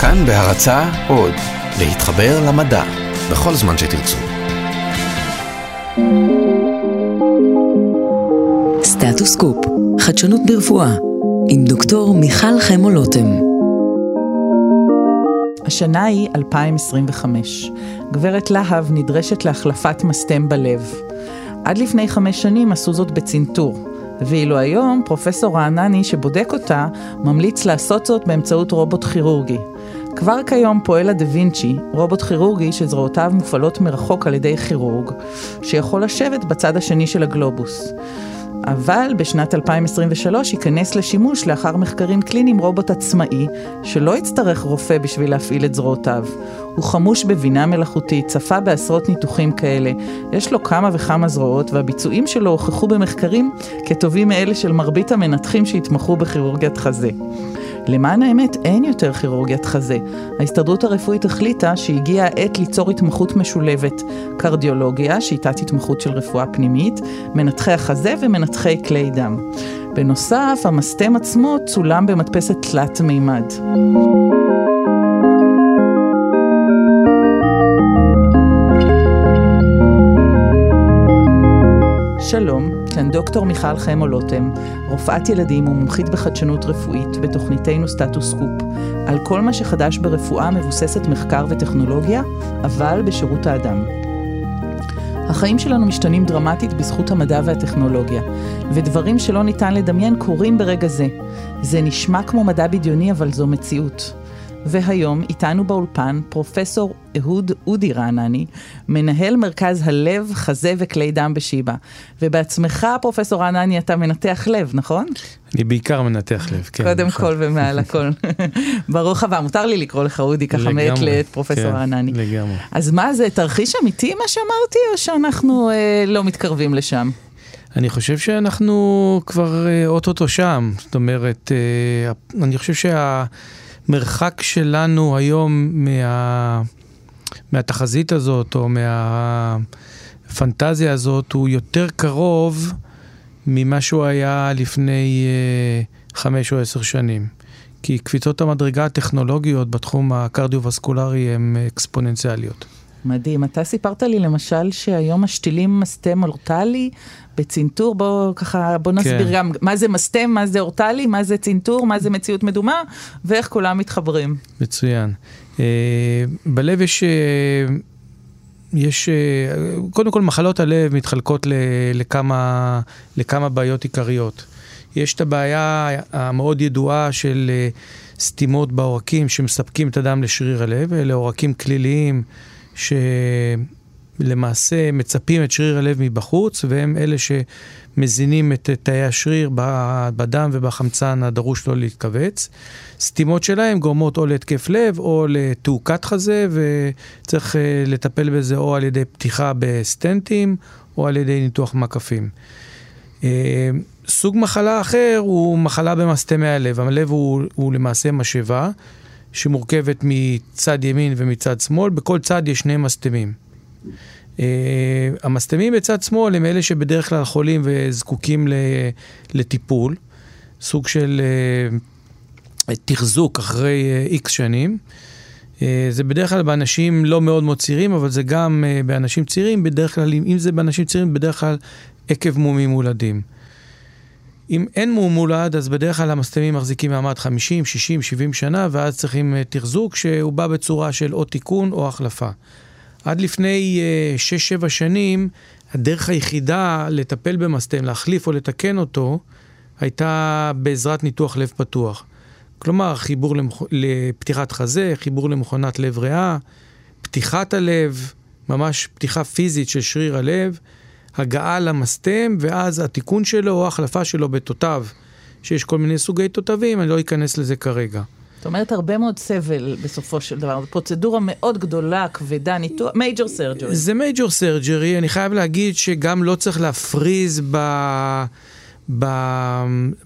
כאן בהרצה עוד, להתחבר למדע, בכל זמן שתרצו. סטטוס קופ, חדשנות ברפואה, עם דוקטור מיכל חמו לוטם. השנה היא 2025. גברת להב נדרשת להחלפת מסתם בלב. עד לפני חמש שנים עשו זאת בצנתור, ואילו היום פרופסור רענני שבודק אותה ממליץ לעשות זאת באמצעות רובוט כירורגי. כבר כיום פועל הדה וינצ'י, רובוט כירורגי שזרועותיו מופעלות מרחוק על ידי כירורג, שיכול לשבת בצד השני של הגלובוס. אבל בשנת 2023 ייכנס לשימוש לאחר מחקרים קליניים רובוט עצמאי, שלא יצטרך רופא בשביל להפעיל את זרועותיו. הוא חמוש בבינה מלאכותית, צפה בעשרות ניתוחים כאלה, יש לו כמה וכמה זרועות, והביצועים שלו הוכחו במחקרים כטובים מאלה של מרבית המנתחים שהתמחו בכירורגיית חזה. למען האמת, אין יותר כירורגיית חזה. ההסתדרות הרפואית החליטה שהגיעה העת ליצור התמחות משולבת, קרדיולוגיה, שיטת התמחות של רפואה פנימית, מנתחי החזה ומנתחי כלי דם. בנוסף, המסתם עצמו צולם במדפסת תלת מימד. דוקטור מיכל חמו לוטם, רופאת ילדים ומומחית בחדשנות רפואית בתוכניתנו סטטוס קופ, על כל מה שחדש ברפואה מבוססת מחקר וטכנולוגיה, אבל בשירות האדם. החיים שלנו משתנים דרמטית בזכות המדע והטכנולוגיה, ודברים שלא ניתן לדמיין קורים ברגע זה. זה נשמע כמו מדע בדיוני, אבל זו מציאות. והיום איתנו באולפן פרופסור אהוד אודי רענני, מנהל מרכז הלב, חזה וכלי דם בשיבא. ובעצמך, פרופסור רענני, אתה מנתח לב, נכון? אני בעיקר מנתח לב, כן. קודם כל ומעל הכל. ברוך הבא, מותר לי לקרוא לך אודי ככה מעת לעת פרופסור כן, רענני. לגמרי. אז מה זה, תרחיש אמיתי מה שאמרתי, או שאנחנו אה, לא מתקרבים לשם? אני חושב שאנחנו כבר אה, אוטוטו שם. זאת אומרת, אה, אני חושב שה... המרחק שלנו היום מה, מהתחזית הזאת, או מהפנטזיה הזאת, הוא יותר קרוב ממה שהוא היה לפני uh, חמש או עשר שנים. כי קפיצות המדרגה הטכנולוגיות בתחום הקרדיו-וסקולרי הן אקספוננציאליות. מדהים. אתה סיפרת לי למשל שהיום משתילים מסתם אורטלי בצנתור, בוא ככה, בוא נסביר כן. גם מה זה מסתם, מה זה אורטלי, מה זה צנתור, מה זה מציאות מדומה, ואיך כולם מתחברים. מצוין. Uh, בלב יש... Uh, יש, uh, קודם כל מחלות הלב מתחלקות ל, לכמה, לכמה בעיות עיקריות. יש את הבעיה המאוד ידועה של סתימות בעורקים שמספקים את הדם לשריר הלב, אלה עורקים כליליים שלמעשה מצפים את שריר הלב מבחוץ, והם אלה שמזינים את תאי השריר בדם ובחמצן הדרוש לו להתכווץ. סתימות שלהם גורמות או להתקף לב או לתעוקת חזה, וצריך אה, לטפל בזה או על ידי פתיחה בסטנטים או על ידי ניתוח מקפים. אה, סוג מחלה אחר הוא מחלה במסתמי הלב. הלב הוא, הוא למעשה משאבה. שמורכבת מצד ימין ומצד שמאל, בכל צד יש שני מסתמים. Uh, המסתמים בצד שמאל הם אלה שבדרך כלל חולים וזקוקים לטיפול, סוג של uh, תחזוק אחרי איקס uh, שנים. Uh, זה בדרך כלל באנשים לא מאוד מאוד צעירים, אבל זה גם uh, באנשים צעירים, בדרך כלל, אם זה באנשים צעירים, בדרך כלל עקב מומים מולדים. אם אין מום מולד, אז בדרך כלל המסתמים מחזיקים מעמד 50, 60, 70 שנה, ואז צריכים אה, תחזוק שהוא בא בצורה של או תיקון או החלפה. עד לפני 6-7 uh, שנים, הדרך היחידה לטפל במסתם, להחליף או לתקן אותו, הייתה בעזרת ניתוח לב פתוח. כלומר, חיבור למח... לפתיחת חזה, חיבור למכונת לב ריאה, פתיחת הלב, ממש פתיחה פיזית של שריר הלב, הגעה למסתם, ואז התיקון שלו או ההחלפה שלו בתותב, שיש כל מיני סוגי תותבים, אני לא אכנס לזה כרגע. זאת אומרת, הרבה מאוד סבל בסופו של דבר. זו פרוצדורה מאוד גדולה, כבדה, ניתוח, מייג'ור סרג'רי. זה מייג'ור סרג'רי, אני חייב להגיד שגם לא צריך להפריז ב... ב...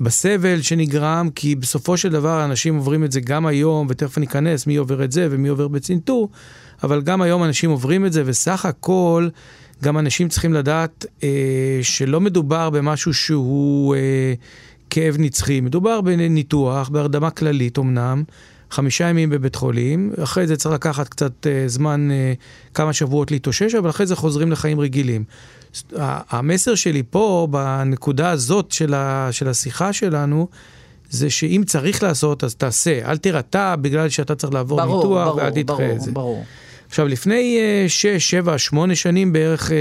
בסבל שנגרם, כי בסופו של דבר אנשים עוברים את זה גם היום, ותכף אני אכנס מי עובר את זה ומי עובר בצנתור, אבל גם היום אנשים עוברים את זה, וסך הכל גם אנשים צריכים לדעת אה, שלא מדובר במשהו שהוא אה, כאב נצחי, מדובר בניתוח, בהרדמה כללית אמנם, חמישה ימים בבית חולים, אחרי זה צריך לקחת קצת אה, זמן, אה, כמה שבועות להתאושש, אבל אחרי זה חוזרים לחיים רגילים. המסר שלי פה, בנקודה הזאת של, ה, של השיחה שלנו, זה שאם צריך לעשות, אז תעשה. אל תירתע בגלל שאתה צריך לעבור ברור, ניתוח, ברור, ואל תדחה את זה. ברור, ברור. עכשיו, לפני uh, שש, שבע, שמונה שנים בערך, uh,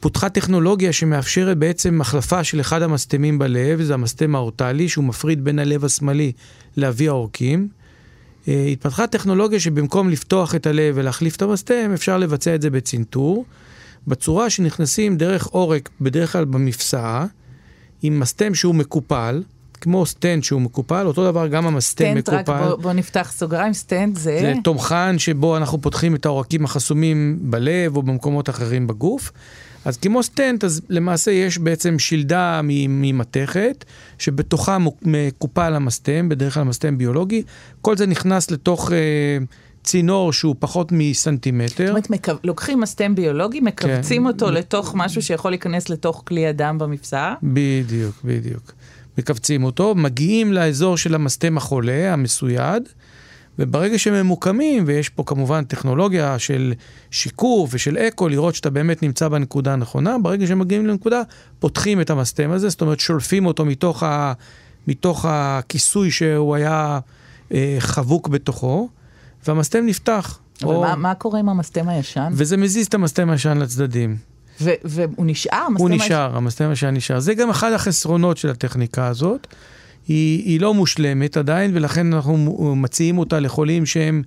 פותחה טכנולוגיה שמאפשרת בעצם החלפה של אחד המסתמים בלב, זה המסתם האורטלי, שהוא מפריד בין הלב השמאלי לאבי העורקים. אה, התפתחה טכנולוגיה שבמקום לפתוח את הלב ולהחליף את המסתם, אפשר לבצע את זה בצנתור, בצורה שנכנסים דרך עורק, בדרך כלל במפסעה, עם מסתם שהוא מקופל. כמו סטנט שהוא מקופל, אותו דבר גם המסתם מקופל. סטנט, רק בוא, בוא נפתח סוגריים, סטנט זה... זה תומכן שבו אנחנו פותחים את העורקים החסומים בלב או במקומות אחרים בגוף. אז כמו סטנט, אז למעשה יש בעצם שלדה ממתכת, שבתוכה מקופל המסתם, בדרך כלל מסתם ביולוגי. כל זה נכנס לתוך אה, צינור שהוא פחות מסנטימטר. זאת אומרת, מקו... לוקחים מסתם ביולוגי, מכווצים כן. אותו לתוך משהו שיכול להיכנס לתוך כלי הדם במפסעה? בדיוק, בדיוק. מכווצים אותו, מגיעים לאזור של המסתם החולה, המסויד, וברגע שהם ממוקמים, ויש פה כמובן טכנולוגיה של שיקוף ושל אקו, לראות שאתה באמת נמצא בנקודה הנכונה, ברגע שהם מגיעים לנקודה, פותחים את המסתם הזה, זאת אומרת שולפים אותו מתוך, ה, מתוך הכיסוי שהוא היה אה, חבוק בתוכו, והמסתם נפתח. אבל או... מה, מה קורה עם המסתם הישן? וזה מזיז את המסתם הישן לצדדים. והוא נשאר? הוא נשאר, המסתם השני נשאר. זה גם אחד החסרונות של הטכניקה הזאת. היא, היא לא מושלמת עדיין, ולכן אנחנו מציעים אותה לחולים שהם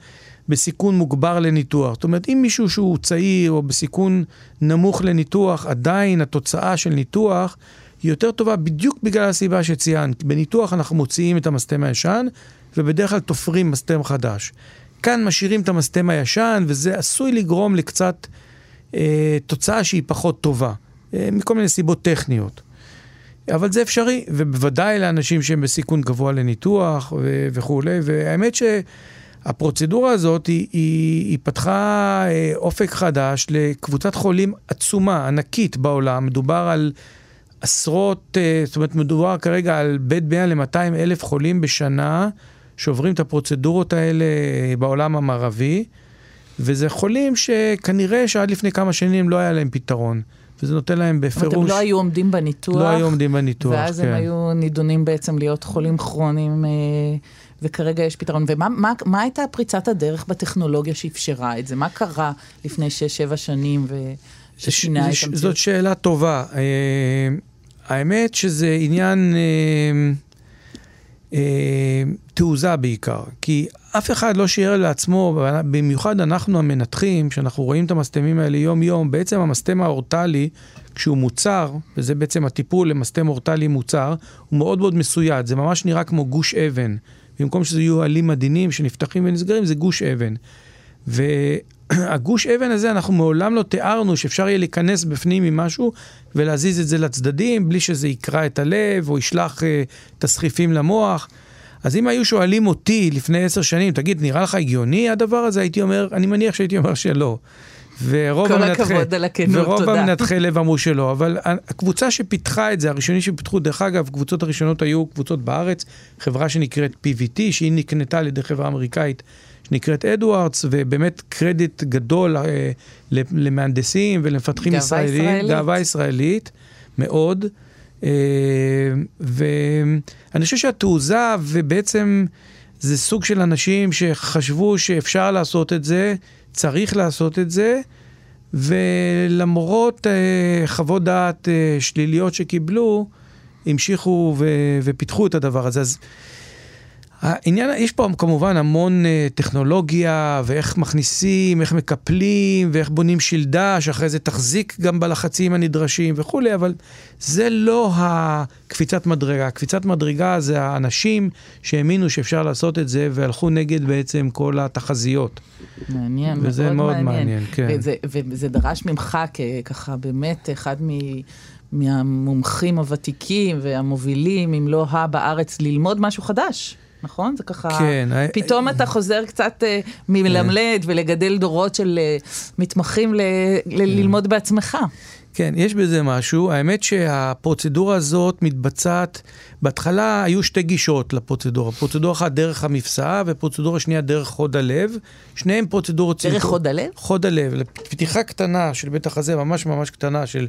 בסיכון מוגבר לניתוח. זאת אומרת, אם מישהו שהוא צעיר או בסיכון נמוך לניתוח, עדיין התוצאה של ניתוח היא יותר טובה בדיוק בגלל הסיבה שציינת. בניתוח אנחנו מוציאים את המסתם הישן, ובדרך כלל תופרים מסתם חדש. כאן משאירים את המסתם הישן, וזה עשוי לגרום לקצת... אה, תוצאה שהיא פחות טובה, אה, מכל מיני סיבות טכניות. אבל זה אפשרי, ובוודאי לאנשים שהם בסיכון גבוה לניתוח ו- וכולי, והאמת שהפרוצדורה הזאת היא, היא, היא פתחה אה, אופק חדש לקבוצת חולים עצומה, ענקית בעולם. מדובר על עשרות, זאת אומרת, מדובר כרגע על בין 100 ל-200 אלף חולים בשנה שעוברים את הפרוצדורות האלה בעולם המערבי. וזה חולים שכנראה שעד לפני כמה שנים לא היה להם פתרון. וזה נותן להם בפירוש... אבל הם לא היו עומדים בניתוח. לא היו עומדים בניתוח, ואז כן. הם היו נידונים בעצם להיות חולים כרוניים, אה, וכרגע יש פתרון. ומה מה, מה הייתה פריצת הדרך בטכנולוגיה שאפשרה את זה? מה קרה לפני 6-7 שנים וששינה את המציאות? זאת שאלה טובה. אה, האמת שזה עניין... אה, תעוזה בעיקר. כי אף אחד לא שיער לעצמו, במיוחד אנחנו המנתחים, שאנחנו רואים את המסתמים האלה יום-יום, בעצם המסתם האורטלי, כשהוא מוצר, וזה בעצם הטיפול למסתם אורטלי מוצר, הוא מאוד מאוד מסויד, זה ממש נראה כמו גוש אבן. במקום שזה יהיו עלים עדינים שנפתחים ונסגרים, זה גוש אבן. והגוש אבן הזה, אנחנו מעולם לא תיארנו שאפשר יהיה להיכנס בפנים עם משהו ולהזיז את זה לצדדים, בלי שזה יקרע את הלב או ישלח uh, תסחיפים למוח. אז אם היו שואלים אותי לפני עשר שנים, תגיד, נראה לך הגיוני הדבר הזה? הייתי אומר, אני מניח שהייתי אומר שלא. ורוב המנתחי, הכבוד על הכנות, ורוב תודה. המנתחי לב אמרו שלא, אבל הקבוצה שפיתחה את זה, הראשונים שפיתחו, דרך אגב, הקבוצות הראשונות היו קבוצות בארץ, חברה שנקראת PVT, שהיא נקנתה על ידי חברה אמריקאית שנקראת אדוארדס, ובאמת קרדיט גדול אה, למהנדסים ולמפתחים ישראלים, ישראלית. גאווה ישראלית, מאוד. אה, ואני חושב שהתעוזה, ובעצם זה סוג של אנשים שחשבו שאפשר לעשות את זה, צריך לעשות את זה, ולמרות אה, חוות דעת אה, שליליות שקיבלו, המשיכו ו- ופיתחו את הדבר הזה. אז העניין, יש פה כמובן המון uh, טכנולוגיה, ואיך מכניסים, איך מקפלים, ואיך בונים שלדה, שאחרי זה תחזיק גם בלחצים הנדרשים וכולי, אבל זה לא הקפיצת מדרגה. הקפיצת מדרגה זה האנשים שהאמינו שאפשר לעשות את זה, והלכו נגד בעצם כל התחזיות. מעניין, מאוד מעניין. וזה מאוד מעניין, כן. וזה, וזה דרש ממך ככה באמת אחד מ... מהמומחים הוותיקים והמובילים, אם לא ה בארץ, ללמוד משהו חדש. נכון? זה ככה, כן, פתאום I... אתה חוזר קצת uh, מלמלד כן. ולגדל דורות של uh, מתמחים ל- כן. ללמוד בעצמך. כן, יש בזה משהו. האמת שהפרוצדורה הזאת מתבצעת, בהתחלה היו שתי גישות לפרוצדורה. פרוצדורה אחת דרך המפסעה ופרוצדורה שנייה דרך חוד הלב. שניהם פרוצדורות דרך צנתור. חוד הלב? חוד הלב, פתיחה קטנה של בית החזה, ממש ממש קטנה של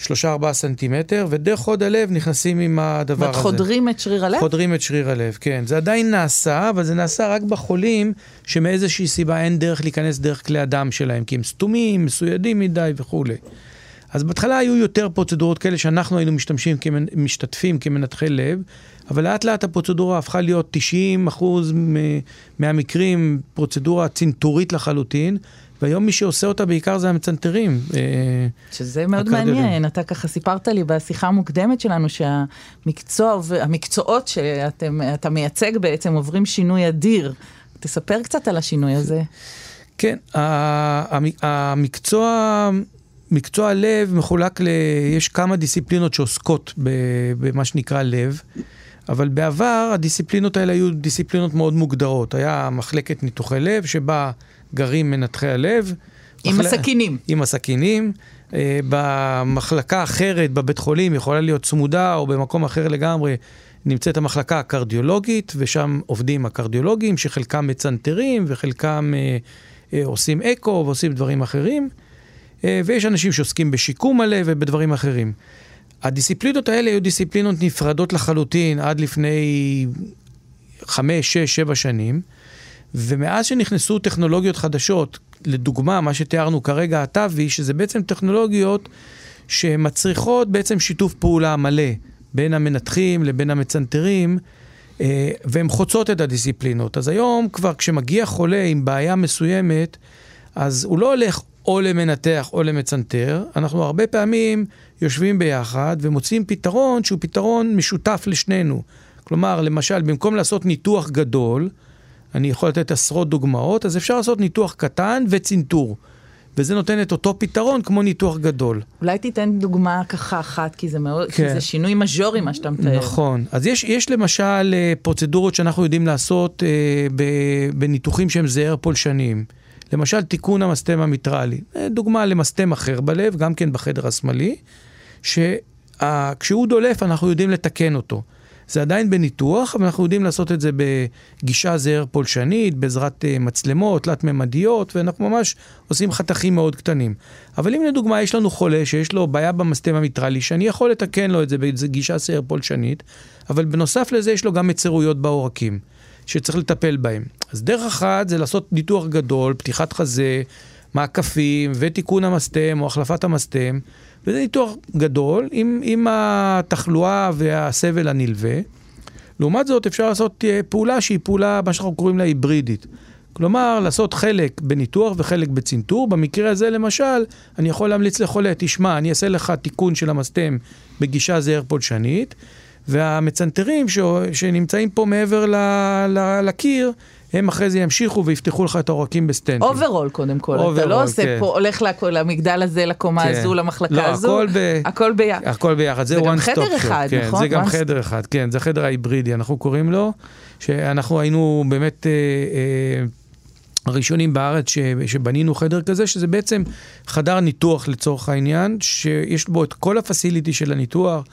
3-4 סנטימטר, ודרך חוד הלב נכנסים עם הדבר הזה. חודרים את שריר הלב? חודרים את שריר הלב, כן. זה עדיין נעשה, אבל זה נעשה רק בחולים שמאיזושהי סיבה אין דרך להיכנס דרך כלי הדם שלהם, כי הם סתומים, מסוידים מדי וכולי. אז בהתחלה היו יותר פרוצדורות כאלה שאנחנו היינו משתמשים, כמנ... משתתפים כמנתחי לב, אבל לאט לאט הפרוצדורה הפכה להיות 90 אחוז מ- מהמקרים פרוצדורה צנתורית לחלוטין, והיום מי שעושה אותה בעיקר זה המצנתרים. אה, שזה מאוד הקרדיולוגים. מעניין, אתה ככה סיפרת לי בשיחה המוקדמת שלנו שהמקצוע, המקצועות שאתה מייצג בעצם עוברים שינוי אדיר. תספר קצת על השינוי הזה. כן, המקצוע, מקצוע לב מחולק ל... יש כמה דיסציפלינות שעוסקות במה שנקרא לב, אבל בעבר הדיסציפלינות האלה היו דיסציפלינות מאוד מוגדרות. היה מחלקת ניתוחי לב שבה גרים מנתחי הלב. עם מחל- הסכינים. עם הסכינים. אה, במחלקה אחרת, בבית חולים, יכולה להיות צמודה, או במקום אחר לגמרי, נמצאת המחלקה הקרדיולוגית, ושם עובדים הקרדיולוגים, שחלקם מצנתרים וחלקם אה, אה, עושים אקו ועושים דברים אחרים. אה, ויש אנשים שעוסקים בשיקום הלב ובדברים אחרים. הדיסציפלינות האלה היו דיסציפלינות נפרדות לחלוטין עד לפני חמש, שש, שבע שנים, ומאז שנכנסו טכנולוגיות חדשות, לדוגמה, מה שתיארנו כרגע, הטאבי, שזה בעצם טכנולוגיות שמצריכות בעצם שיתוף פעולה מלא בין המנתחים לבין המצנתרים, אה, והן חוצות את הדיסציפלינות. אז היום כבר כשמגיע חולה עם בעיה מסוימת, אז הוא לא הולך או למנתח או למצנתר, אנחנו הרבה פעמים יושבים ביחד ומוצאים פתרון שהוא פתרון משותף לשנינו. כלומר, למשל, במקום לעשות ניתוח גדול, אני יכול לתת עשרות דוגמאות, אז אפשר לעשות ניתוח קטן וצנתור. וזה נותן את אותו פתרון כמו ניתוח גדול. אולי תיתן דוגמה ככה אחת, כי זה מאוד, כן. כי זה שינוי מז'ורי מה שאתה מתאר. נכון. אז יש, יש למשל אה, פרוצדורות שאנחנו יודעים לעשות אה, ב- בניתוחים שהם זהר פולשניים. למשל, תיקון המסתם המיטרלי. אה, דוגמה למסתם אחר בלב, גם כן בחדר השמאלי, שכשהוא דולף אנחנו יודעים לתקן אותו. זה עדיין בניתוח, אבל אנחנו יודעים לעשות את זה בגישה זהר פולשנית, בעזרת אה, מצלמות תלת-ממדיות, ואנחנו ממש עושים חתכים מאוד קטנים. אבל אם לדוגמה יש לנו חולה שיש לו בעיה במסתם המיטרלי, שאני יכול לתקן לו את זה בגישה זהר פולשנית, אבל בנוסף לזה יש לו גם מצרויות בעורקים, שצריך לטפל בהם. אז דרך אחת זה לעשות ניתוח גדול, פתיחת חזה, מעקפים ותיקון המסתם או החלפת המסתם, וזה ניתוח גדול עם, עם התחלואה והסבל הנלווה. לעומת זאת, אפשר לעשות אה, פעולה שהיא פעולה, מה שאנחנו קוראים לה היברידית. כלומר, לעשות חלק בניתוח וחלק בצנתור. במקרה הזה, למשל, אני יכול להמליץ לחולה, תשמע, אני אעשה לך תיקון של המסתם בגישה זהר פולשנית, והמצנתרים ש... שנמצאים פה מעבר ל... ל... לקיר, הם אחרי זה ימשיכו ויפתחו לך את העורקים בסטנטים. אוברול קודם כל, אתה אוברול, לא עושה כן. פה, הולך לכ- למגדל הזה, לקומה כן. הזו, למחלקה לא, הזו, הכל ב- הכל ביחד. הכל ביחד, זה זה גם one חדר stop shop. אחד, כן, נכון? זה גם one חדר אחד, כן, זה החדר ההיברידי, אנחנו קוראים לו, שאנחנו היינו באמת אה, אה, הראשונים בארץ ש, שבנינו חדר כזה, שזה בעצם חדר ניתוח לצורך העניין, שיש בו את כל הפסיליטי של הניתוח.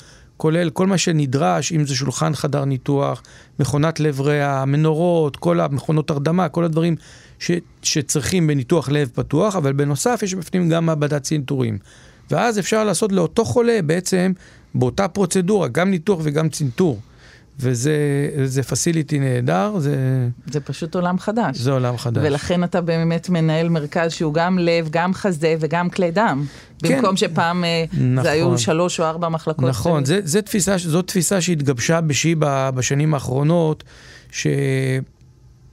כולל כל מה שנדרש, אם זה שולחן חדר ניתוח, מכונת לב ריאה, מנורות, כל המכונות הרדמה, כל הדברים ש, שצריכים בניתוח לב פתוח, אבל בנוסף יש בפנים גם מעבדת צנתורים. ואז אפשר לעשות לאותו חולה בעצם באותה פרוצדורה, גם ניתוח וגם צנתור. וזה פסיליטי נהדר, זה, זה פשוט עולם חדש. זה עולם חדש. ולכן אתה באמת מנהל מרכז שהוא גם לב, גם חזה וגם כלי דם. כן. במקום שפעם נכון. זה היו שלוש או ארבע מחלקות. נכון, זה, זה תפיסה, זאת תפיסה שהתגבשה בשיבא בשנים האחרונות,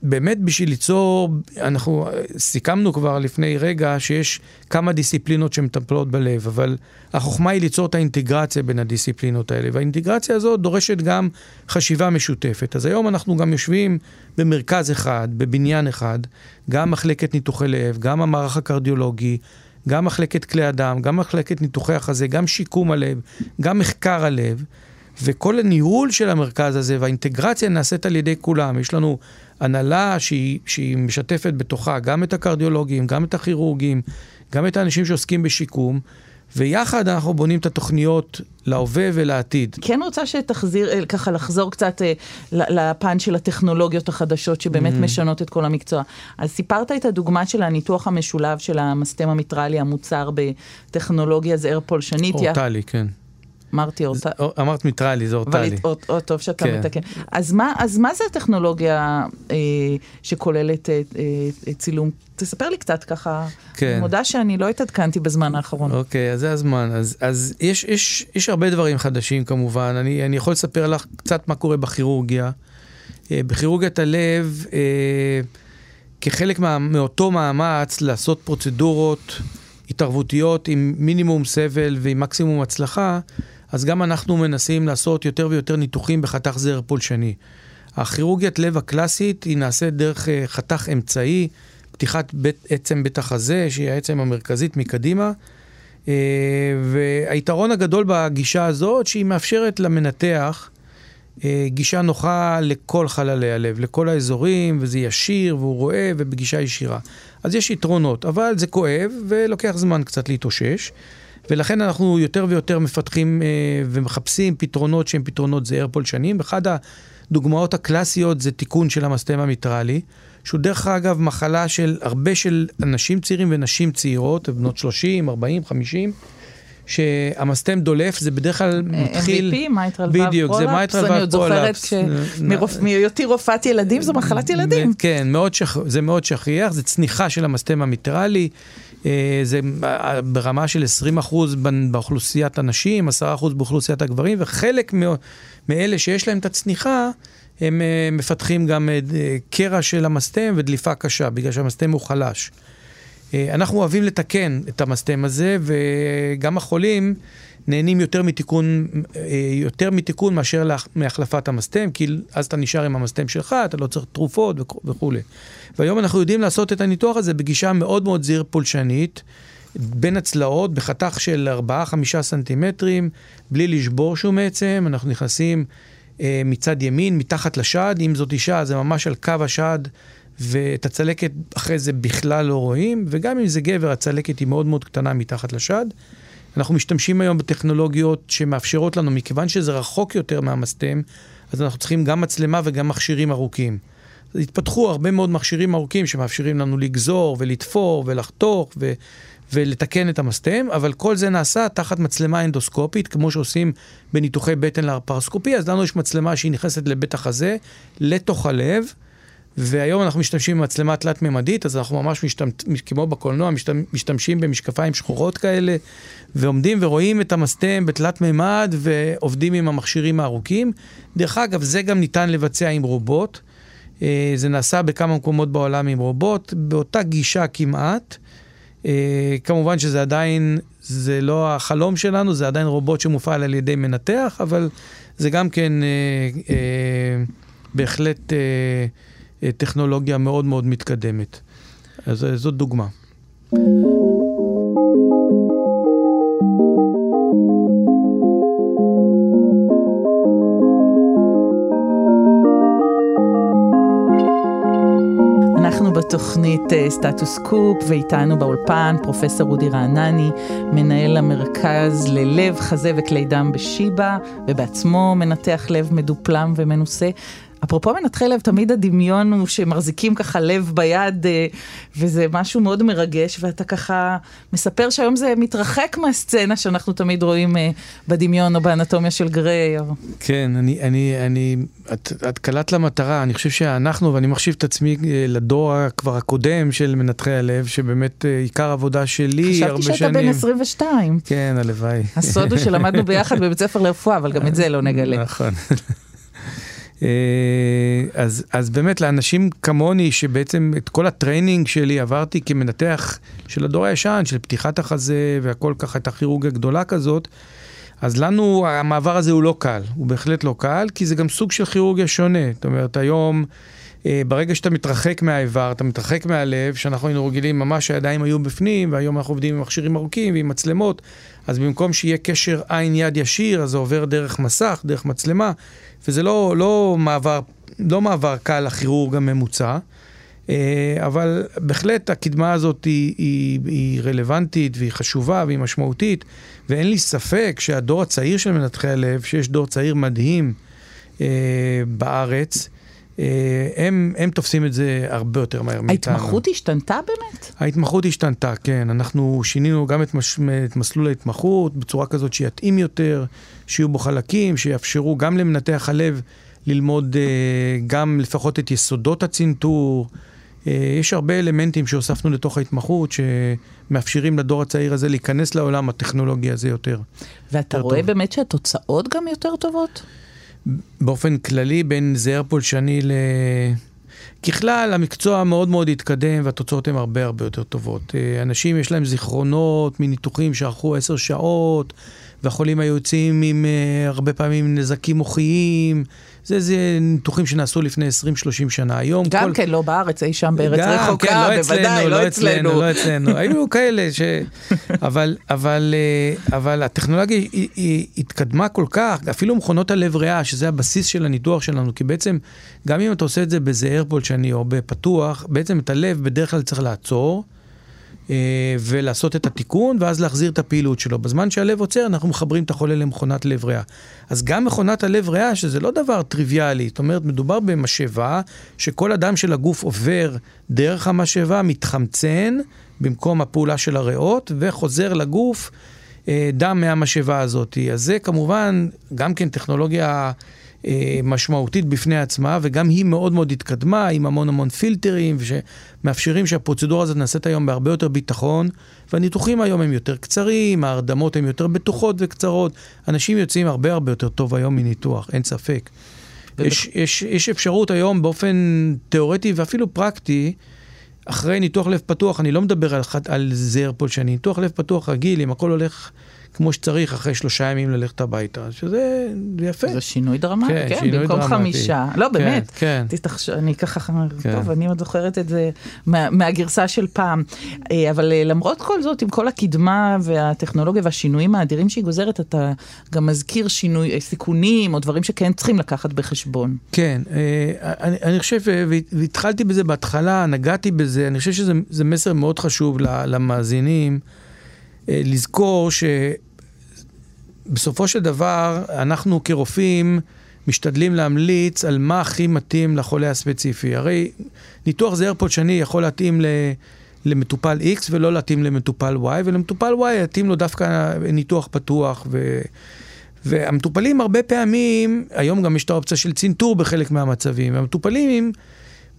שבאמת בשביל ליצור, אנחנו סיכמנו כבר לפני רגע שיש כמה דיסציפלינות שמטפלות בלב, אבל החוכמה היא ליצור את האינטגרציה בין הדיסציפלינות האלה, והאינטגרציה הזאת דורשת גם חשיבה משותפת. אז היום אנחנו גם יושבים במרכז אחד, בבניין אחד, גם מחלקת ניתוחי לב, גם המערך הקרדיולוגי, גם מחלקת כלי הדם, גם מחלקת ניתוחי החזה, גם שיקום הלב, גם מחקר הלב, וכל הניהול של המרכז הזה והאינטגרציה נעשית על ידי כולם. יש לנו הנהלה שהיא, שהיא משתפת בתוכה גם את הקרדיולוגים, גם את הכירורגים, גם את האנשים שעוסקים בשיקום, ויחד אנחנו בונים את התוכניות להווה ולעתיד. כן רוצה שתחזיר, אה, ככה לחזור קצת אה, לפן של הטכנולוגיות החדשות שבאמת mm-hmm. משנות את כל המקצוע. אז סיפרת את הדוגמה של הניתוח המשולב של המסתם המיטרלי המוצר בטכנולוגיה זעיר פולשנית. אורטלי, כן. אמרתי אורטלי. אמרת מיטרלי, זה אורטלי. אבל טוב שאתה כן. מתקן. אז מה, אז מה זה הטכנולוגיה אה, שכוללת אה, אה, צילום? תספר לי קצת ככה. כן. אני מודה שאני לא התעדכנתי בזמן האחרון. אוקיי, אז זה הזמן. אז, אז יש, יש, יש הרבה דברים חדשים כמובן. אני, אני יכול לספר לך קצת מה קורה בכירורגיה. בכירורגיית הלב, כחלק מה, מאותו מאמץ לעשות פרוצדורות התערבותיות עם מינימום סבל ועם מקסימום הצלחה, אז גם אנחנו מנסים לעשות יותר ויותר ניתוחים בחתך זרע פולשני. הכירורגיית לב הקלאסית היא נעשית דרך אה, חתך אמצעי, פתיחת בית, עצם בית החזה, שהיא העצם המרכזית מקדימה. אה, והיתרון הגדול בגישה הזאת, שהיא מאפשרת למנתח אה, גישה נוחה לכל חללי הלב, לכל האזורים, וזה ישיר, והוא רואה, ובגישה ישירה. אז יש יתרונות, אבל זה כואב, ולוקח זמן קצת להתאושש. ולכן אנחנו יותר ויותר מפתחים אה, ומחפשים פתרונות שהם פתרונות זעיר פולשנים. אחד הדוגמאות הקלאסיות זה תיקון של המסתם המיטרלי, שהוא דרך אגב מחלה של הרבה של אנשים צעירים ונשים צעירות, בנות 30, 40, 50. שהמסתם דולף, זה בדרך כלל אה, מתחיל... MVP, mitral valve prolapse. בדיוק, זה mitral valve prolapse. אני עוד זוכרת מהיותי רופאת ילדים, זו מחלת ילדים. כן, זה מאוד שכיח, זה צניחה של המסתם המיטרלי. אה, זה אה, ברמה של 20% באוכלוסיית הנשים, 10% באוכלוסיית הגברים, וחלק מאלה שיש להם את הצניחה, הם אה, מפתחים גם קרע של המסתם ודליפה קשה, בגלל שהמסתם הוא חלש. אנחנו אוהבים לתקן את המסתם הזה, וגם החולים נהנים יותר מתיקון, יותר מתיקון מאשר מהחלפת המסתם, כי אז אתה נשאר עם המסתם שלך, אתה לא צריך תרופות וכולי. והיום אנחנו יודעים לעשות את הניתוח הזה בגישה מאוד מאוד זהיר פולשנית, בין הצלעות, בחתך של 4-5 סנטימטרים, בלי לשבור שום עצם, אנחנו נכנסים אה, מצד ימין, מתחת לשד, אם זאת אישה זה ממש על קו השד. ואת הצלקת אחרי זה בכלל לא רואים, וגם אם זה גבר, הצלקת היא מאוד מאוד קטנה מתחת לשד. אנחנו משתמשים היום בטכנולוגיות שמאפשרות לנו, מכיוון שזה רחוק יותר מהמסתם, אז אנחנו צריכים גם מצלמה וגם מכשירים ארוכים. התפתחו הרבה מאוד מכשירים ארוכים שמאפשרים לנו לגזור ולתפור ולחתוך ו... ולתקן את המסתם, אבל כל זה נעשה תחת מצלמה אנדוסקופית, כמו שעושים בניתוחי בטן לפרסקופיה, אז לנו יש מצלמה שהיא נכנסת לבית החזה, לתוך הלב, והיום אנחנו משתמשים במצלמה תלת-ממדית, אז אנחנו ממש משתמשים, כמו בקולנוע, משתמש, משתמשים במשקפיים שחורות כאלה, ועומדים ורואים את המסתם בתלת-ממד, ועובדים עם המכשירים הארוכים. דרך אגב, זה גם ניתן לבצע עם רובוט. אה, זה נעשה בכמה מקומות בעולם עם רובוט, באותה גישה כמעט. אה, כמובן שזה עדיין, זה לא החלום שלנו, זה עדיין רובוט שמופעל על ידי מנתח, אבל זה גם כן אה, בהחלט טכנולוגיה מאוד מאוד מתקדמת. אז זאת דוגמה. בתוכנית אה, סטטוס קופ, ואיתנו באולפן פרופסור אודי רענני, מנהל המרכז ללב, חזה וכלי דם בשיבא, ובעצמו מנתח לב מדופלם ומנוסה. אפרופו מנתחי לב, תמיד הדמיון הוא שמחזיקים ככה לב ביד, אה, וזה משהו מאוד מרגש, ואתה ככה מספר שהיום זה מתרחק מהסצנה שאנחנו תמיד רואים אה, בדמיון או באנטומיה של גריי. או... כן, אני, אני, אני, את, את קלעת למטרה, אני חושב שאנחנו, ואני מחשיב את עצמי אה, לדור כבר הקודם של מנתחי הלב, שבאמת עיקר עבודה שלי הרבה שנים. חשבתי שאתה בן 22. כן, הלוואי. הסוד הוא שלמדנו ביחד בבית ספר לרפואה, אבל גם את זה לא נגלה. נכון. אה, אז, אז באמת לאנשים כמוני, שבעצם את כל ה training שלי עברתי כמנתח של הדור הישן, של פתיחת החזה והכל ככה, את הכירורגיה גדולה כזאת, אז לנו המעבר הזה הוא לא קל, הוא בהחלט לא קל, כי זה גם סוג של כירורגיה שונה. זאת אומרת, היום... אה, ברגע שאתה מתרחק מהאיבר, אתה מתרחק מהלב, שאנחנו היינו רגילים, ממש הידיים היו בפנים, והיום אנחנו עובדים עם מכשירים ארוכים ועם מצלמות, אז במקום שיהיה קשר עין-יד ישיר, אז זה עובר דרך מסך, דרך מצלמה, וזה לא, לא, מעבר, לא מעבר קל לכירורג הממוצע. אה, אבל בהחלט הקדמה הזאת היא, היא, היא רלוונטית והיא חשובה והיא משמעותית, ואין לי ספק שהדור הצעיר של מנתחי הלב, שיש דור צעיר מדהים אה, בארץ, הם, הם תופסים את זה הרבה יותר מהר מאיתנו. ההתמחות השתנתה באמת? ההתמחות השתנתה, כן. אנחנו שינינו גם את, מש, את מסלול ההתמחות בצורה כזאת שיתאים יותר, שיהיו בו חלקים, שיאפשרו גם למנתח הלב ללמוד גם לפחות את יסודות הצנתור. אה, יש הרבה אלמנטים שהוספנו לתוך ההתמחות, שמאפשרים לדור הצעיר הזה להיכנס לעולם הטכנולוגי הזה יותר. ואתה יותר רואה טוב. באמת שהתוצאות גם יותר טובות? באופן כללי, בין זהר פולשני ל... ככלל, המקצוע מאוד מאוד התקדם והתוצאות הן הרבה הרבה יותר טובות. אה, אנשים, יש להם זיכרונות מניתוחים שארכו עשר שעות, והחולים היו יוצאים עם uh, הרבה פעמים נזקים מוחיים. זה, זה ניתוחים שנעשו לפני 20-30 שנה. היום גם כל... כן, לא בארץ, אי שם בארץ גם, רחוקה, כן, לא בוודאי, אצלנו, לא, לא אצלנו. לא אצלנו, היו כאלה ש... אבל, אבל, אה, אבל הטכנולוגיה היא, היא התקדמה כל כך, אפילו מכונות הלב ריאה, שזה הבסיס של הניתוח שלנו, כי בעצם, גם אם אתה עושה את זה בזעיר פולשני או בפתוח, בעצם את הלב בדרך כלל צריך לעצור. אה, ולעשות את התיקון, ואז להחזיר את הפעילות שלו. בזמן שהלב עוצר, אנחנו מחברים את החולה למכונת לב ריאה. אז גם מכונת הלב ריאה, שזה לא דבר טריוויאלי, זאת אומרת, מדובר במשאבה שכל אדם של הגוף עובר דרך המשאבה, מתחמצן במקום הפעולה של הריאות, וחוזר לגוף אה, דם מהמשאבה הזאת. אז זה כמובן גם כן טכנולוגיה... אה, משמעותית בפני עצמה, וגם היא מאוד מאוד התקדמה, עם המון המון פילטרים, שמאפשרים שהפרוצדורה הזאת נעשית היום בהרבה יותר ביטחון, והניתוחים היום הם יותר קצרים, ההרדמות הן יותר בטוחות וקצרות. אנשים יוצאים הרבה הרבה יותר טוב היום מניתוח, אין ספק. יש, יש, יש אפשרות היום באופן תיאורטי ואפילו פרקטי, אחרי ניתוח לב פתוח, אני לא מדבר על, על זר פולשני, ניתוח לב פתוח רגיל, אם הכל הולך כמו שצריך אחרי שלושה ימים ללכת הביתה, שזה יפה. זה שינוי דרמטי, כן, כן שינוי במקום דרמטי. חמישה. לא, כן, באמת. כן. תתחש... אני ככה, כן. טוב, אני עוד זוכרת את זה מה, מהגרסה של פעם. אה, אבל אה, למרות כל זאת, עם כל הקדמה והטכנולוגיה והשינויים האדירים שהיא גוזרת, אתה גם מזכיר שינוי, אה, סיכונים או דברים שכן צריכים לקחת בחשבון. כן, אני, אני חושב, והתחלתי בזה בהתחלה, נגעתי בזה, אני חושב שזה מסר מאוד חשוב למאזינים. אה, לזכור שבסופו של דבר, אנחנו כרופאים משתדלים להמליץ על מה הכי מתאים לחולה הספציפי. הרי ניתוח זהר פולשני יכול להתאים ל... למטופל X ולא להתאים למטופל Y, ולמטופל Y יתאים לו דווקא ניתוח פתוח. ו... והמטופלים הרבה פעמים, היום גם יש את האופציה של צנתור בחלק מהמצבים, המטופלים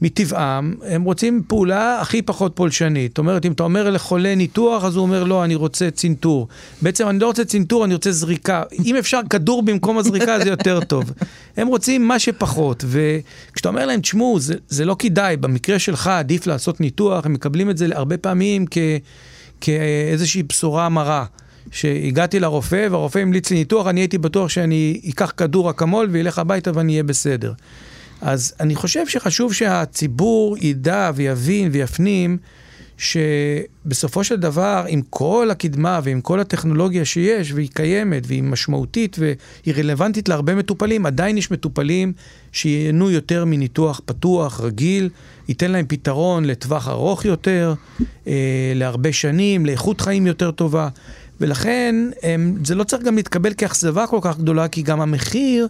מטבעם, הם רוצים פעולה הכי פחות פולשנית. זאת אומרת, אם אתה אומר לחולה ניתוח, אז הוא אומר, לא, אני רוצה צנתור. בעצם אני לא רוצה צנתור, אני רוצה זריקה. אם אפשר כדור במקום הזריקה, זה יותר טוב. הם רוצים מה שפחות, וכשאתה אומר להם, תשמעו, זה, זה לא כדאי, במקרה שלך עדיף לעשות ניתוח, הם מקבלים את זה הרבה פעמים כ, כאיזושהי בשורה מרה. שהגעתי לרופא, והרופא המליץ לי ניתוח, אני הייתי בטוח שאני אקח כדור אקמול וילך הביתה ואני אהיה בסדר. אז אני חושב שחשוב שהציבור ידע ויבין ויפנים שבסופו של דבר, עם כל הקדמה ועם כל הטכנולוגיה שיש, והיא קיימת, והיא משמעותית והיא רלוונטית להרבה מטופלים, עדיין יש מטופלים שייהנו יותר מניתוח פתוח, רגיל, ייתן להם פתרון לטווח ארוך יותר, אה, להרבה שנים, לאיכות חיים יותר טובה. ולכן הם, זה לא צריך גם להתקבל כאכזבה כל כך גדולה, כי גם המחיר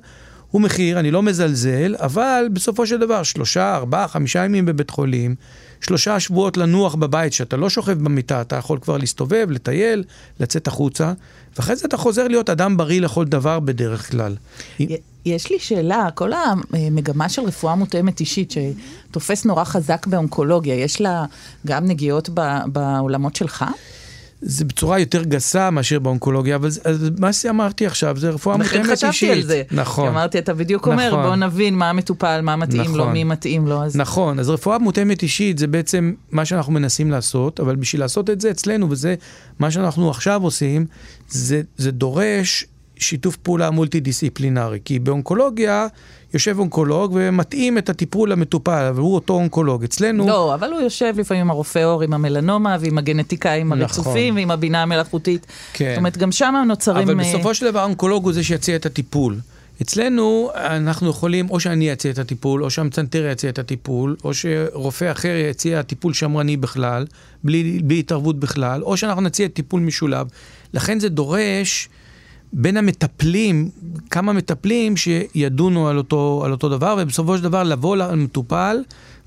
הוא מחיר, אני לא מזלזל, אבל בסופו של דבר, שלושה, ארבעה, חמישה ימים בבית חולים, שלושה שבועות לנוח בבית, שאתה לא שוכב במיטה, אתה יכול כבר להסתובב, לטייל, לצאת החוצה, ואחרי זה אתה חוזר להיות אדם בריא לכל דבר בדרך כלל. יש לי שאלה, כל המגמה של רפואה מותאמת אישית, שתופס נורא חזק באונקולוגיה, יש לה גם נגיעות בעולמות שלך? זה בצורה יותר גסה מאשר באונקולוגיה, אבל זה, מה שאמרתי עכשיו, זה רפואה מותאמת אישית. לכן חשבתי על זה. נכון. אמרתי, אתה בדיוק נכון. אומר, בוא נבין מה המטופל, מה מתאים נכון. לו, מי מתאים לו. אז... נכון, אז רפואה מותאמת אישית זה בעצם מה שאנחנו מנסים לעשות, אבל בשביל לעשות את זה אצלנו, וזה מה שאנחנו עכשיו עושים, זה, זה דורש שיתוף פעולה מולטי דיסציפלינרי. כי באונקולוגיה יושב אונקולוג ומתאים את הטיפול למטופל, אבל הוא אותו אונקולוג. אצלנו... לא, אבל הוא יושב לפעמים עם הרופא עור, עם המלנומה, ועם הגנטיקאים נכון. הרצופים, ועם הבינה המלאכותית. כן. זאת אומרת, גם שם נוצרים... אבל בסופו של דבר האונקולוג הוא זה שיציע את הטיפול. אצלנו אנחנו יכולים, או שאני אציע את הטיפול, או שהמצנתר יציע את הטיפול, או שרופא אחר יציע טיפול שמרני בכלל, בלי, בלי התערבות בכלל, או שאנחנו נציע טיפול משולב. לכן זה דורש בין המטפלים, כמה מטפלים שידונו על אותו, על אותו דבר, ובסופו של דבר לבוא למטופל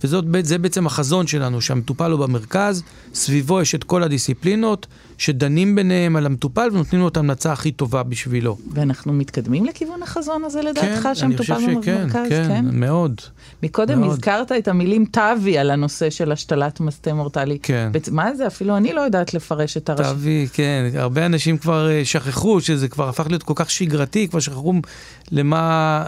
וזה בעצם החזון שלנו, שהמטופל הוא במרכז, סביבו יש את כל הדיסציפלינות, שדנים ביניהם על המטופל ונותנים לו את ההמלצה הכי טובה בשבילו. ואנחנו מתקדמים לכיוון החזון הזה לדעתך, כן, שהמטופל במרכז? כן, כן, כן, מאוד. מקודם מאוד. הזכרת את המילים תאווי על הנושא של השתלת מסטה מורטלי. כן. בצ... מה זה? אפילו אני לא יודעת לפרש את הרש... תאווי, כן. הרבה אנשים כבר אה, שכחו שזה כבר הפך להיות כל כך שגרתי, כבר שכחו למה...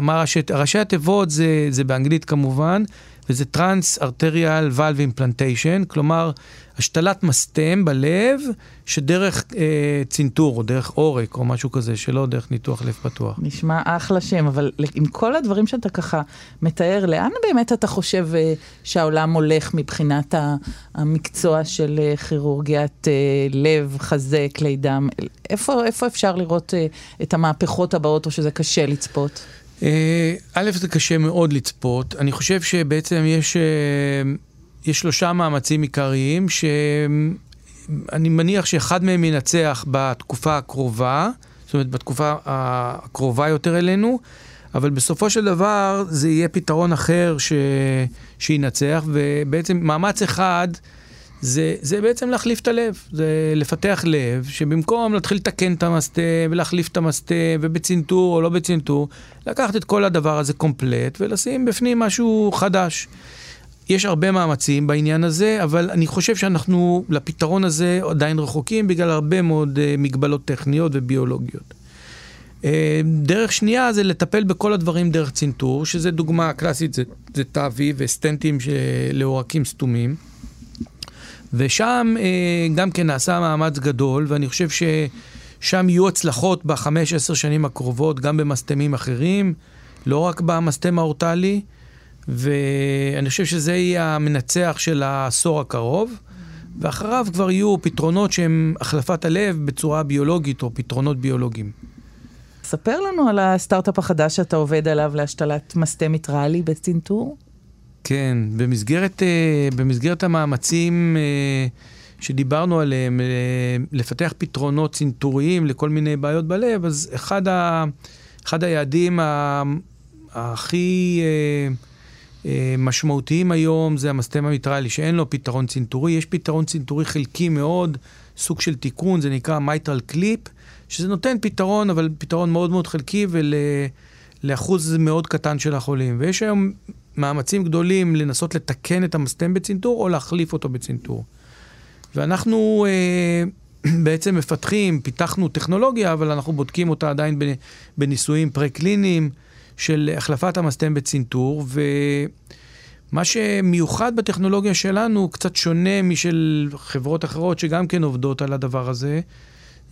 מה ראשי, ראשי התיבות זה, זה באנגלית כמובן. וזה טרנס ארטריאל ואלב אימפלנטיישן, כלומר השתלת מסתם בלב שדרך אה, צנתור או דרך עורק או משהו כזה, שלא דרך ניתוח לב פתוח. נשמע אחלה שם, אבל עם כל הדברים שאתה ככה מתאר, לאן באמת אתה חושב אה, שהעולם הולך מבחינת המקצוע של אה, כירורגיית אה, לב, חזה, כלי דם? איפה, איפה אפשר לראות אה, את המהפכות הבאות או שזה קשה לצפות? אה, א', זה קשה מאוד לצפות. אני חושב שבעצם יש, אה, יש שלושה מאמצים עיקריים, שאני מניח שאחד מהם ינצח בתקופה הקרובה, זאת אומרת, בתקופה הקרובה יותר אלינו, אבל בסופו של דבר זה יהיה פתרון אחר ש... שינצח, ובעצם מאמץ אחד, זה, זה בעצם להחליף את הלב, זה לפתח לב, שבמקום להתחיל לתקן את המסטה ולהחליף את המסטה ובצנתור או לא בצנתור, לקחת את כל הדבר הזה קומפלט ולשים בפנים משהו חדש. יש הרבה מאמצים בעניין הזה, אבל אני חושב שאנחנו לפתרון הזה עדיין רחוקים בגלל הרבה מאוד uh, מגבלות טכניות וביולוגיות. Uh, דרך שנייה זה לטפל בכל הדברים דרך צנתור, שזה דוגמה קלאסית, זה, זה תאווי וסטנטים לעורקים סתומים. ושם אה, גם כן נעשה מאמץ גדול, ואני חושב ששם יהיו הצלחות בחמש, עשר שנים הקרובות, גם במסתמים אחרים, לא רק במסתם האורטלי, ואני חושב שזה יהיה המנצח של העשור הקרוב. ואחריו כבר יהיו פתרונות שהם החלפת הלב בצורה ביולוגית או פתרונות ביולוגיים. ספר לנו על הסטארט-אפ החדש שאתה עובד עליו להשתלת מסטה מיטרלי בצנתור. כן, במסגרת, אה, במסגרת המאמצים אה, שדיברנו עליהם, אה, לפתח פתרונות צנתוריים לכל מיני בעיות בלב, אז אחד, ה, אחד היעדים הכי משמעותיים היום זה המסתם המיטרלי, שאין לו פתרון צנתורי. יש פתרון צנתורי חלקי מאוד, סוג של תיקון, זה נקרא mitral clip, שזה נותן פתרון, אבל פתרון מאוד מאוד חלקי ולאחוז מאוד קטן של החולים. ויש היום מאמצים גדולים לנסות לתקן את המסתם בצנתור או להחליף אותו בצנתור. ואנחנו אה, בעצם מפתחים, פיתחנו טכנולוגיה, אבל אנחנו בודקים אותה עדיין בניסויים פרה-קליניים של החלפת המסתם בצנתור, ומה שמיוחד בטכנולוגיה שלנו, קצת שונה משל חברות אחרות שגם כן עובדות על הדבר הזה,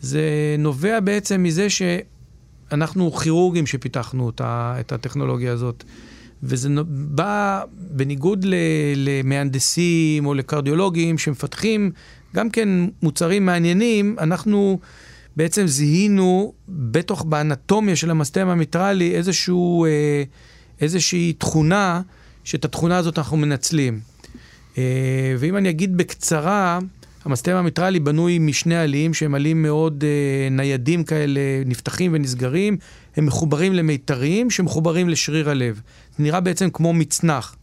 זה נובע בעצם מזה שאנחנו כירורגים שפיתחנו את הטכנולוגיה הזאת. וזה בא בניגוד למהנדסים או לקרדיולוגים שמפתחים גם כן מוצרים מעניינים, אנחנו בעצם זיהינו בתוך, באנטומיה של המסתם המיטרלי איזשהו, אה, איזושהי תכונה, שאת התכונה הזאת אנחנו מנצלים. אה, ואם אני אגיד בקצרה, המסתם המיטרלי בנוי משני עלים שהם עלים מאוד אה, ניידים כאלה, נפתחים ונסגרים, הם מחוברים למיתרים שמחוברים לשריר הלב. זה נראה בעצם כמו מצנח.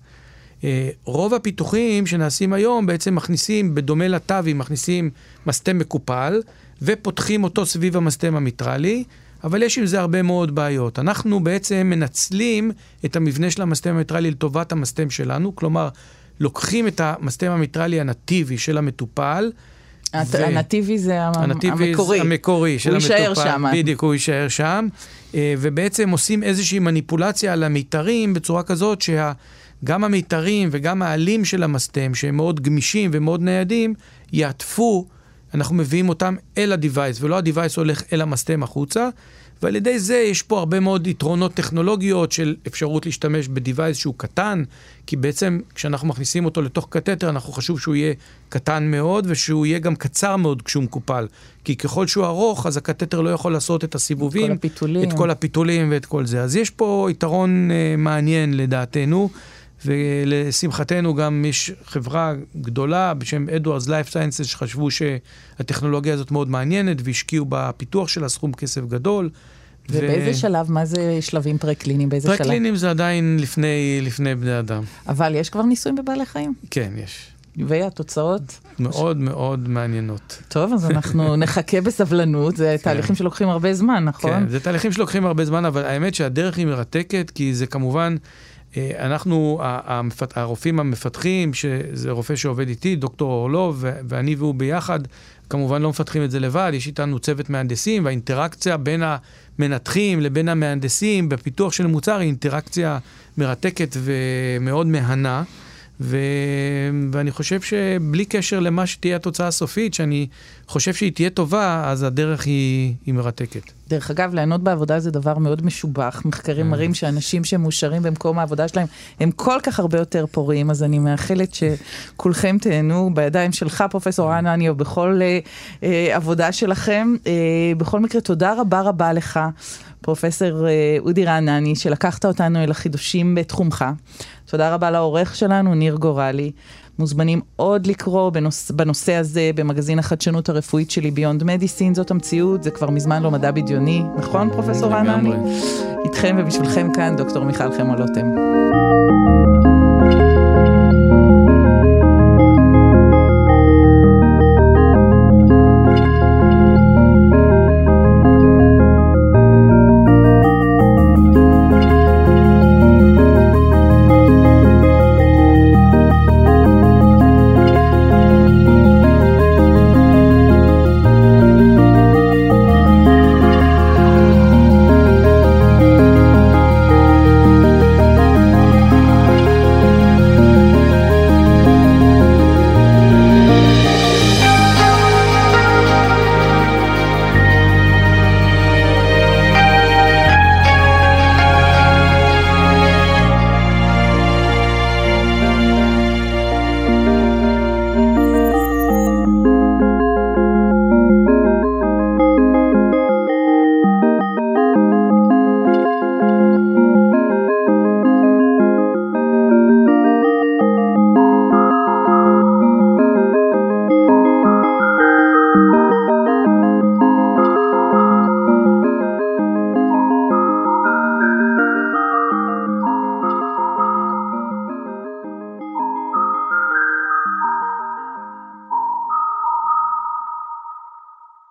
רוב הפיתוחים שנעשים היום בעצם מכניסים, בדומה לטאבי, מכניסים מסתם מקופל ופותחים אותו סביב המסתם המיטרלי, אבל יש עם זה הרבה מאוד בעיות. אנחנו בעצם מנצלים את המבנה של המסתם המיטרלי לטובת המסתם שלנו, כלומר, לוקחים את המסתם המיטרלי הנתיבי של המטופל, ו... הנתיבי זה הנתיבי המקורי. המקורי של המטופל. הוא יישאר שם. בדיוק, הוא יישאר שם. אה, ובעצם עושים איזושהי מניפולציה על המיתרים בצורה כזאת שגם המיתרים וגם העלים של המסתם, שהם מאוד גמישים ומאוד ניידים, יעטפו, אנחנו מביאים אותם אל ה-Device, ולא ה-Device הולך אל המסתם החוצה. ועל ידי זה יש פה הרבה מאוד יתרונות טכנולוגיות של אפשרות להשתמש בדיווייס שהוא קטן, כי בעצם כשאנחנו מכניסים אותו לתוך קתטר, אנחנו חשוב שהוא יהיה קטן מאוד ושהוא יהיה גם קצר מאוד כשהוא מקופל. כי ככל שהוא ארוך, אז הקתטר לא יכול לעשות את הסיבובים, את כל הפיתולים, את כל הפיתולים ואת כל זה. אז יש פה יתרון אה, מעניין לדעתנו. ולשמחתנו גם יש חברה גדולה בשם Edwards Lifesciences שחשבו שהטכנולוגיה הזאת מאוד מעניינת והשקיעו בפיתוח שלה סכום כסף גדול. ובאיזה ו... שלב, מה זה שלבים פרה-קליניים? באיזה שלב? פרה-קליניים זה עדיין לפני, לפני בני אדם. אבל יש כבר ניסויים בבעלי חיים? כן, יש. והתוצאות? מאוד ש... מאוד מעניינות. טוב, אז אנחנו נחכה בסבלנות, זה כן. תהליכים שלוקחים הרבה זמן, נכון? כן, זה תהליכים שלוקחים הרבה זמן, אבל האמת שהדרך היא מרתקת, כי זה כמובן... אה, אנחנו, הרופאים המפתחים, שזה רופא שעובד איתי, דוקטור אורלוב, ואני והוא ביחד, כמובן לא מפתחים את זה לבד, יש איתנו צוות מהנדסים, והאינטראקציה בין המנתחים לבין המהנדסים בפיתוח של מוצר היא אינטראקציה מרתקת ומאוד מהנה. ו... ואני חושב שבלי קשר למה שתהיה התוצאה הסופית, שאני חושב שהיא תהיה טובה, אז הדרך היא, היא מרתקת. דרך אגב, ליהנות בעבודה זה דבר מאוד משובח. מחקרים מראים שאנשים שמאושרים במקום העבודה שלהם, הם כל כך הרבה יותר פוריים, אז אני מאחלת שכולכם תהנו בידיים שלך, פרופסור רענני, או בכל אה, אה, עבודה שלכם. אה, בכל מקרה, תודה רבה רבה לך. פרופסור אה, אודי רענני, שלקחת אותנו אל החידושים בתחומך. תודה רבה לעורך שלנו, ניר גורלי. מוזמנים עוד לקרוא בנוס, בנושא הזה במגזין החדשנות הרפואית שלי ביונד מדיסין, זאת המציאות, זה כבר מזמן לא מדע בדיוני, נכון פרופסור רענני? איתכם ובשבילכם כאן דוקטור מיכל חמולוטם.